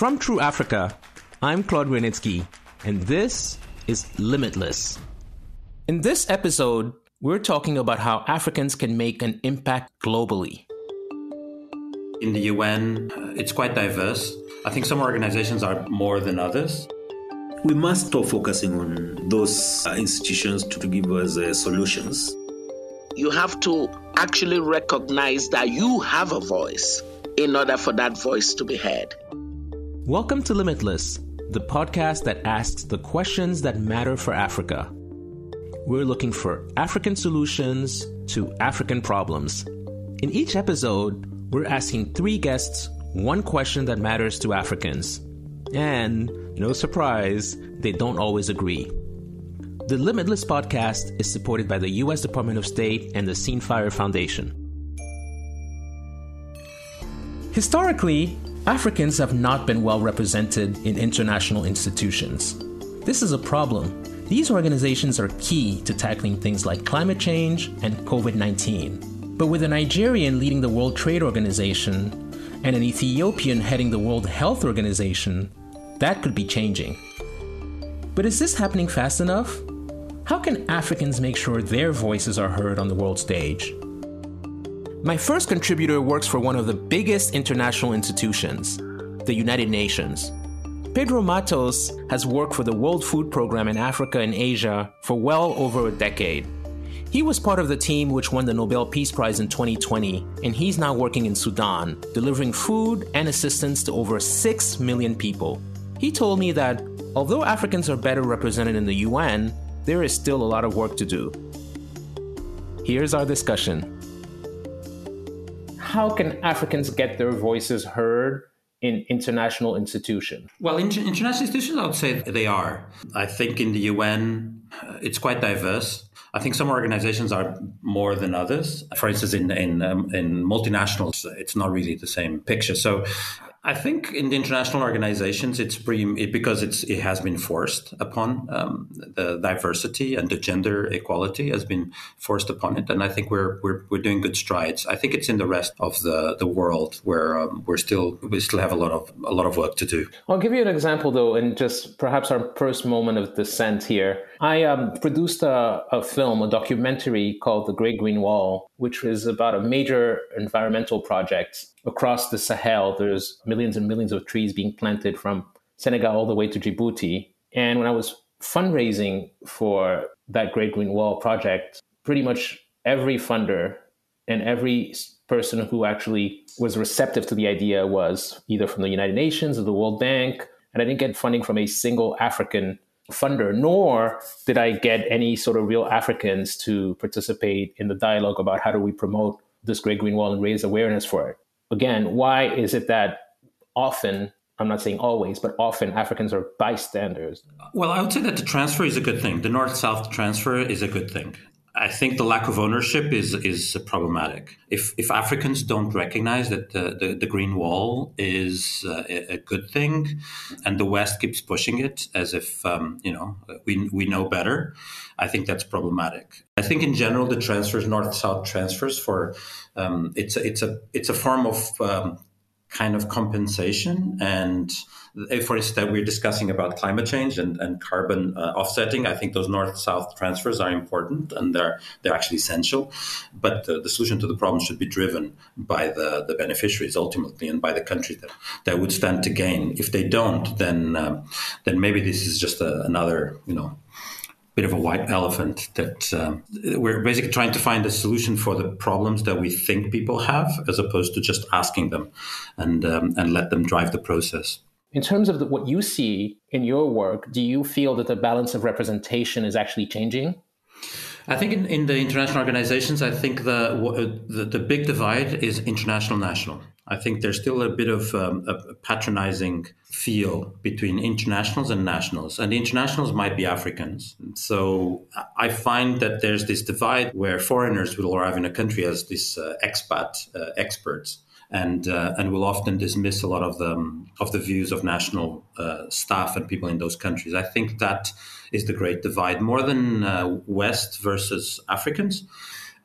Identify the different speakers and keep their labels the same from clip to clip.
Speaker 1: From True Africa, I'm Claude Grunitzky, and this is Limitless. In this episode, we're talking about how Africans can make an impact globally.
Speaker 2: In the UN, it's quite diverse. I think some organizations are more than others.
Speaker 3: We must stop focusing on those uh, institutions to give us uh, solutions.
Speaker 4: You have to actually recognize that you have a voice in order for that voice to be heard.
Speaker 1: Welcome to Limitless, the podcast that asks the questions that matter for Africa. We're looking for African solutions to African problems. In each episode, we're asking three guests one question that matters to Africans. And, no surprise, they don't always agree. The Limitless podcast is supported by the U.S. Department of State and the Seenfire Foundation. Historically, Africans have not been well represented in international institutions. This is a problem. These organizations are key to tackling things like climate change and COVID 19. But with a Nigerian leading the World Trade Organization and an Ethiopian heading the World Health Organization, that could be changing. But is this happening fast enough? How can Africans make sure their voices are heard on the world stage? My first contributor works for one of the biggest international institutions, the United Nations. Pedro Matos has worked for the World Food Program in Africa and Asia for well over a decade. He was part of the team which won the Nobel Peace Prize in 2020, and he's now working in Sudan, delivering food and assistance to over 6 million people. He told me that although Africans are better represented in the UN, there is still a lot of work to do. Here's our discussion how can Africans get their voices heard in international institutions?
Speaker 2: Well, in international institutions, I would say they are. I think in the UN, uh, it's quite diverse. I think some organizations are more than others. For instance, in in, um, in multinationals, it's not really the same picture. So I think in the international organizations, it's pretty it, because it's it has been forced upon um, the diversity and the gender equality has been forced upon it, and I think we're we're, we're doing good strides. I think it's in the rest of the, the world where um, we're still we still have a lot of a lot of work to do.
Speaker 1: I'll give you an example though, and just perhaps our first moment of dissent here. I um, produced a, a film, a documentary called The Great Green Wall, which is about a major environmental project across the Sahel. There's millions and millions of trees being planted from Senegal all the way to Djibouti. And when I was fundraising for that Great Green Wall project, pretty much every funder and every person who actually was receptive to the idea was either from the United Nations or the World Bank. And I didn't get funding from a single African funder, nor did I get any sort of real Africans to participate in the dialogue about how do we promote this Great Green Wall and raise awareness for it. Again, why is it that often I'm not saying always, but often Africans are bystanders.
Speaker 2: Well, I would say that the transfer is a good thing. The north south transfer is a good thing. I think the lack of ownership is is problematic. If if Africans don't recognize that the, the, the green wall is uh, a, a, good thing, and the West keeps pushing it as if um, you know we we know better, I think that's problematic. I think in general the transfers, north south transfers, for um, it's a, it's a it's a form of um, kind of compensation and for instance, that we're discussing about climate change and, and carbon uh, offsetting, I think those north-south transfers are important and they're they're actually essential. But the, the, solution to the problem should be driven by the, the beneficiaries ultimately and by the country that, that would stand to gain. If they don't, then um, then maybe this is just a, another you know bit of a white elephant that um, we're basically trying to find a solution for the problems that we think people have as opposed to just asking them and um, and let them drive the process
Speaker 1: in terms of the, what you see in your work, do you feel that the balance of representation is actually changing?
Speaker 2: I think in, in the international organizations, I think the, the, the big divide is international national. I think there's still a bit of um, a patronizing feel between internationals and nationals, and the internationals might be Africans. So I find that there's this divide where foreigners will arrive in a country as these uh, expat uh, experts and uh, and will often dismiss a lot of the of the views of national uh, staff and people in those countries. I think that is the great divide, more than uh, West versus Africans.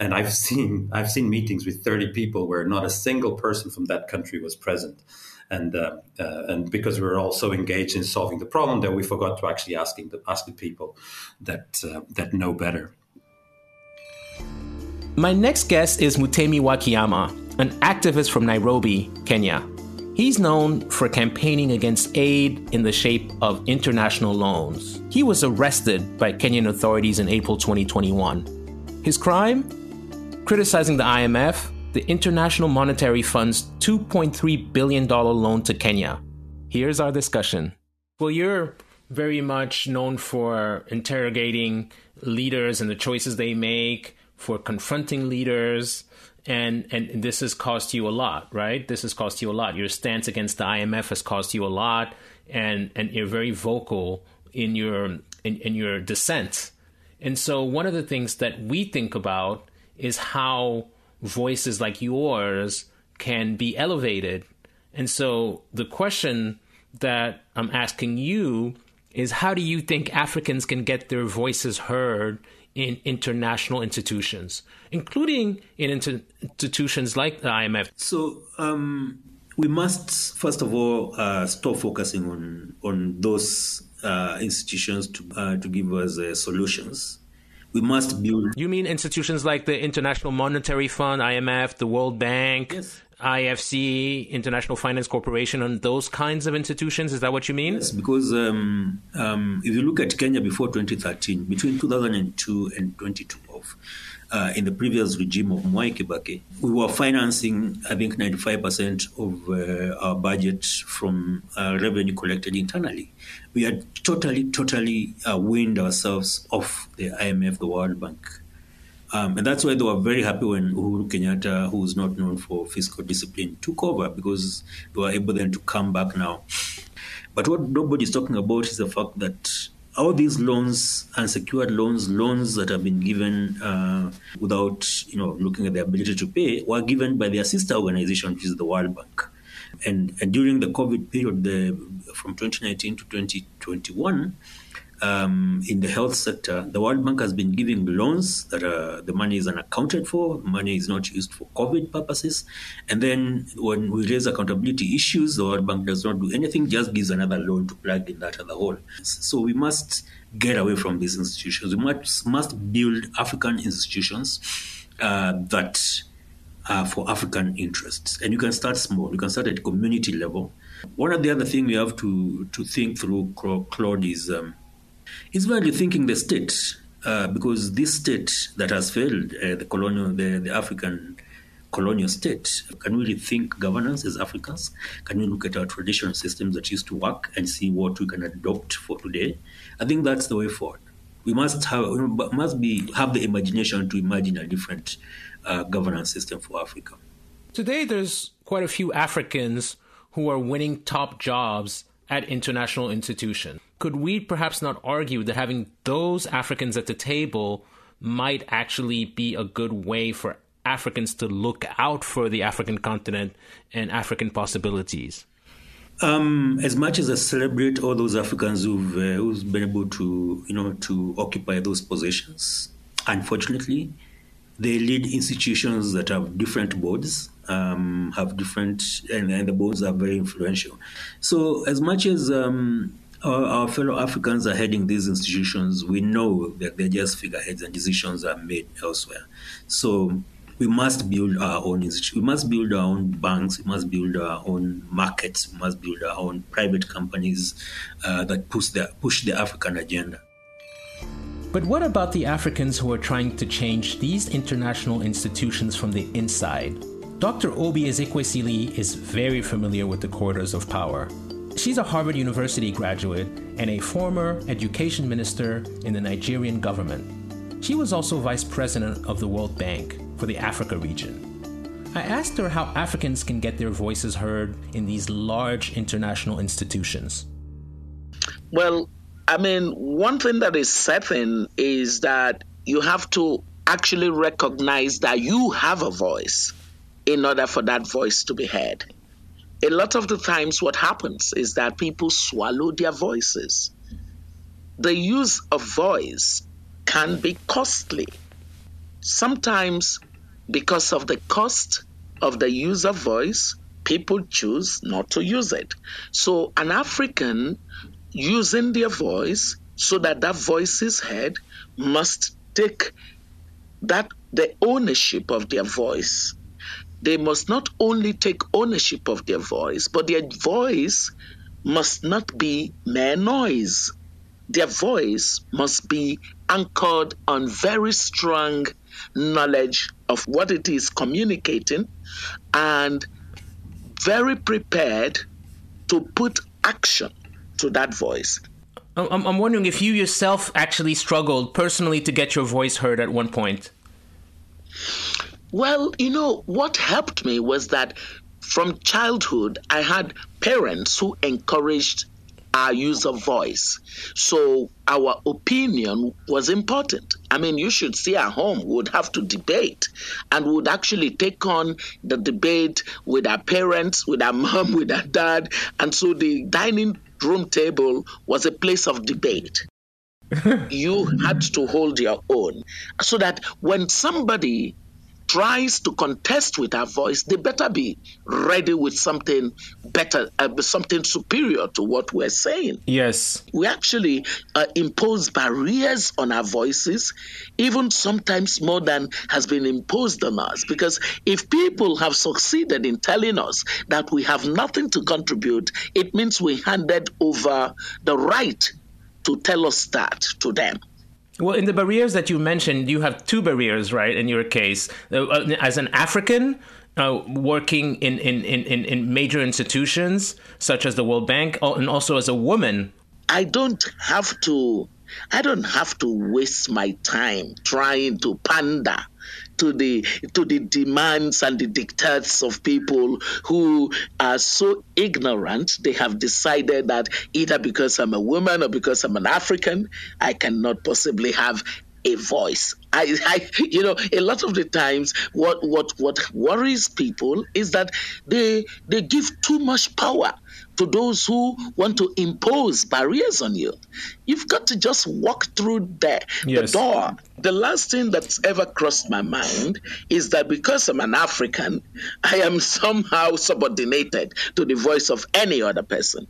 Speaker 2: And I've seen I've seen meetings with thirty people where not a single person from that country was present, and uh, uh, and because we were also engaged in solving the problem, that we forgot to actually asking the, ask the people that uh, that know better.
Speaker 1: My next guest is Mutemi Wa Kiama, an activist from Nairobi, Kenya. He's known for campaigning against aid in the shape of international loans. He was arrested by Kenyan authorities in April 2021. His crime? Criticizing the IMF, the International Monetary Fund's $2.3 billion loan to Kenya. Here's our discussion. Well, you're very much known for interrogating leaders and the choices they make, for confronting leaders and and this has cost you a lot, right? This has cost you a lot. Your stance against the IMF has cost you a lot, and and you're very vocal in your in, in your dissent. And so one of the things that we think about is how voices like yours can be elevated. And so the question that I'm asking you is how do you think Africans can get their voices heard in international institutions, including in inter- institutions like the IMF?
Speaker 3: So um, we must, first of all, uh, stop focusing on on those uh, institutions to uh, to give us uh, solutions. We must build.
Speaker 1: You mean institutions like the International Monetary Fund, IMF, the World Bank,
Speaker 3: Yes.
Speaker 1: IFC, International Finance Corporation, and those kinds of institutions? Is that what you mean?
Speaker 3: Yes, because um, um, if you look at Kenya before 2013, between 2002 and 2012, uh, in the previous regime of Mwai Kibaki, we were financing, I think, 95% of uh, our budget from uh, revenue collected internally. We had totally, totally uh, weaned ourselves off the IMF, the World Bank. Um, and that's why they were very happy when Uhuru Kenyatta, who is not known for fiscal discipline, took over because they were able then to come back now. But what nobody is talking about is the fact that all these loans, unsecured loans, loans that have been given uh, without, you know, looking at their ability to pay, were given by their sister organization, which is the World Bank. And, and during the COVID period, the, from 2019 to 2021, um, in the health sector, the World Bank has been giving loans that are, the money is unaccounted for, money is not used for COVID purposes. And then when we raise accountability issues, the World Bank does not do anything, just gives another loan to plug in that other hole. So we must get away from these institutions. We must, must build African institutions uh, that are for African interests. And you can start small, you can start at community level. One of the other things we have to, to think through, Claude, is um, is really thinking the state, uh, because this state that has failed, uh, the colonial, the, the African colonial state, can we rethink governance as Africans? Can we look at our traditional systems that used to work and see what we can adopt for today? I think that's the way forward. We must have we must be have the imagination to imagine a different uh, governance system for Africa.
Speaker 1: Today, there's quite a few Africans who are winning top jobs at international institutions. Could we perhaps not argue that having those Africans at the table might actually be a good way for Africans to look out for the African continent and African possibilities?
Speaker 3: Um, as much as I celebrate all those Africans who've, uh, who've been able to, you know, to occupy those positions, unfortunately, they lead institutions that have different boards, um, have different, and, and, the boards are very influential. So, as much as um, our, fellow Africans are heading these institutions, we know that they're just figureheads and decisions are made elsewhere. So, we must build our own institutions. We must build our own banks. We must build our own markets. We must build our own private companies uh, that push the push the African agenda.
Speaker 1: But what about the Africans who are trying to change these international institutions from the inside? Dr. Oby Ezekwesili is very familiar with the corridors of power. She's a Harvard University graduate and a former education minister in the Nigerian government. She was also vice president of the World Bank for the Africa region. I asked her how Africans can get their voices heard in these large international institutions.
Speaker 4: Well, I mean, one thing that is certain is that you have to actually recognize that you have a voice in order for that voice to be heard. A lot of the times, what happens is that people swallow their voices. The use of voice can be costly. Sometimes, because of the cost of the use of voice, people choose not to use it. So, an African using their voice so that that voice is heard must take that the ownership of their voice. They must not only take ownership of their voice, but their voice must not be mere noise. Their voice must be anchored on very strong knowledge of what it is communicating and very prepared to put action to that voice.
Speaker 1: I'm, wondering if you yourself actually struggled personally to get your voice heard at one point.
Speaker 4: Well, you know, what helped me was that from childhood, I had parents who encouraged our use of voice. So our opinion was important. I mean, you should see at home we would have to debate and would actually take on the debate with our parents, with our mom, with our dad. And so the dining room table was a place of debate. you had to hold your own so that when somebody tries to contest with our voice, they better be ready with something better, uh, something superior to what we're saying.
Speaker 1: Yes.
Speaker 4: We actually uh, impose barriers on our voices, even sometimes more than has been imposed on us. Because if people have succeeded in telling us that we have nothing to contribute, it means we handed over the right to tell us that to them.
Speaker 1: Well, in the barriers that you mentioned, you have two barriers, right? In your case, uh, uh, as an African uh, working in, in, in, in major institutions such as the World Bank, and also as a woman.
Speaker 4: I don't have to. I don't have to waste my time trying to pander to the to the demands and the dictates of people who are so ignorant they have decided that either because I'm a woman or because I'm an African I cannot possibly have a voice. I, I, you know, a lot of the times, what what what worries people is that they they give too much power to those who want to impose barriers on you. You've got to just walk through the, yes. the door. The last thing that's ever crossed my mind is that because I'm an African, I am somehow subordinated to the voice of any other person.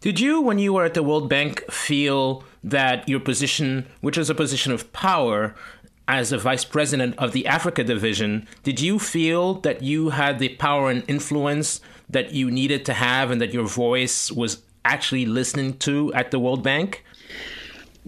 Speaker 1: Did you, when you were at the World Bank, feel that your position, which was a position of power, as a vice president of the Africa division, did you feel that you had the power and influence that you needed to have and that your voice was actually listening to at the World Bank?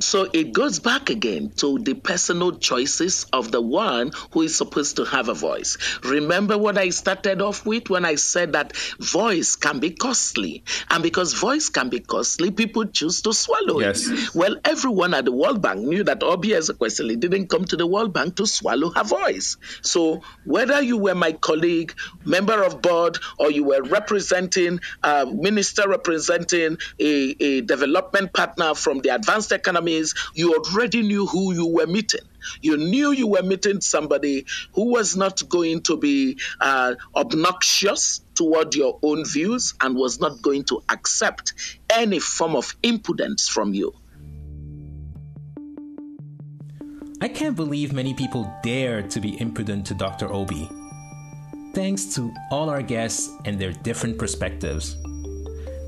Speaker 4: So it goes back again to the personal choices of the one who is supposed to have a voice. Remember what I started off with when I said that voice can be costly. And because voice can be costly, people choose to swallow yes. it. Well, everyone at the World Bank knew that Oby Ezekwesili didn't come to the World Bank to swallow her voice. So whether you were my colleague, member of board, or you were representing, a minister representing a, a development partner from the advanced economy you already knew who you were meeting. You knew you were meeting somebody who was not going to be uh, obnoxious toward your own views and was not going to accept any form of impudence from you.
Speaker 1: I can't believe many people dare to be impudent to Dr. Oby. Thanks to all our guests and their different perspectives.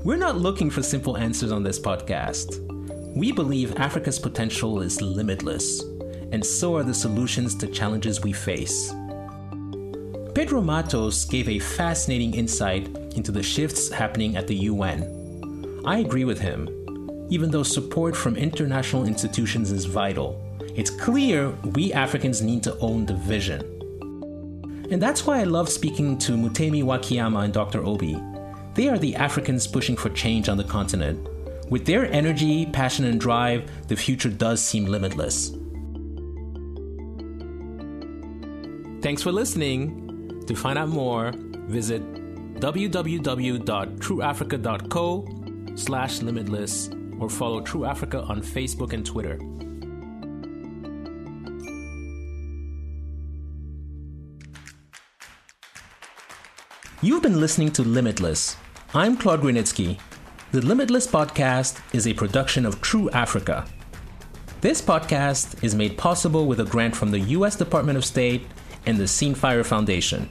Speaker 1: We're not looking for simple answers on this podcast. We believe Africa's potential is limitless, and so are the solutions to challenges we face. Pedro Matos gave a fascinating insight into the shifts happening at the UN. I agree with him. Even though support from international institutions is vital, it's clear we Africans need to own the vision. And that's why I love speaking to Mutemi Wa Kiama and Dr. Oby. They are the Africans pushing for change on the continent with their energy, passion, and drive, the future does seem limitless. Thanks for listening. To find out more, visit www.trueafrica.co slash limitless or follow True Africa on Facebook and Twitter. You've been listening to Limitless. I'm Claude Grunitzky. The Limitless Podcast is a production of True Africa. This podcast is made possible with a grant from the U.S. Department of State and the Seenfire Foundation.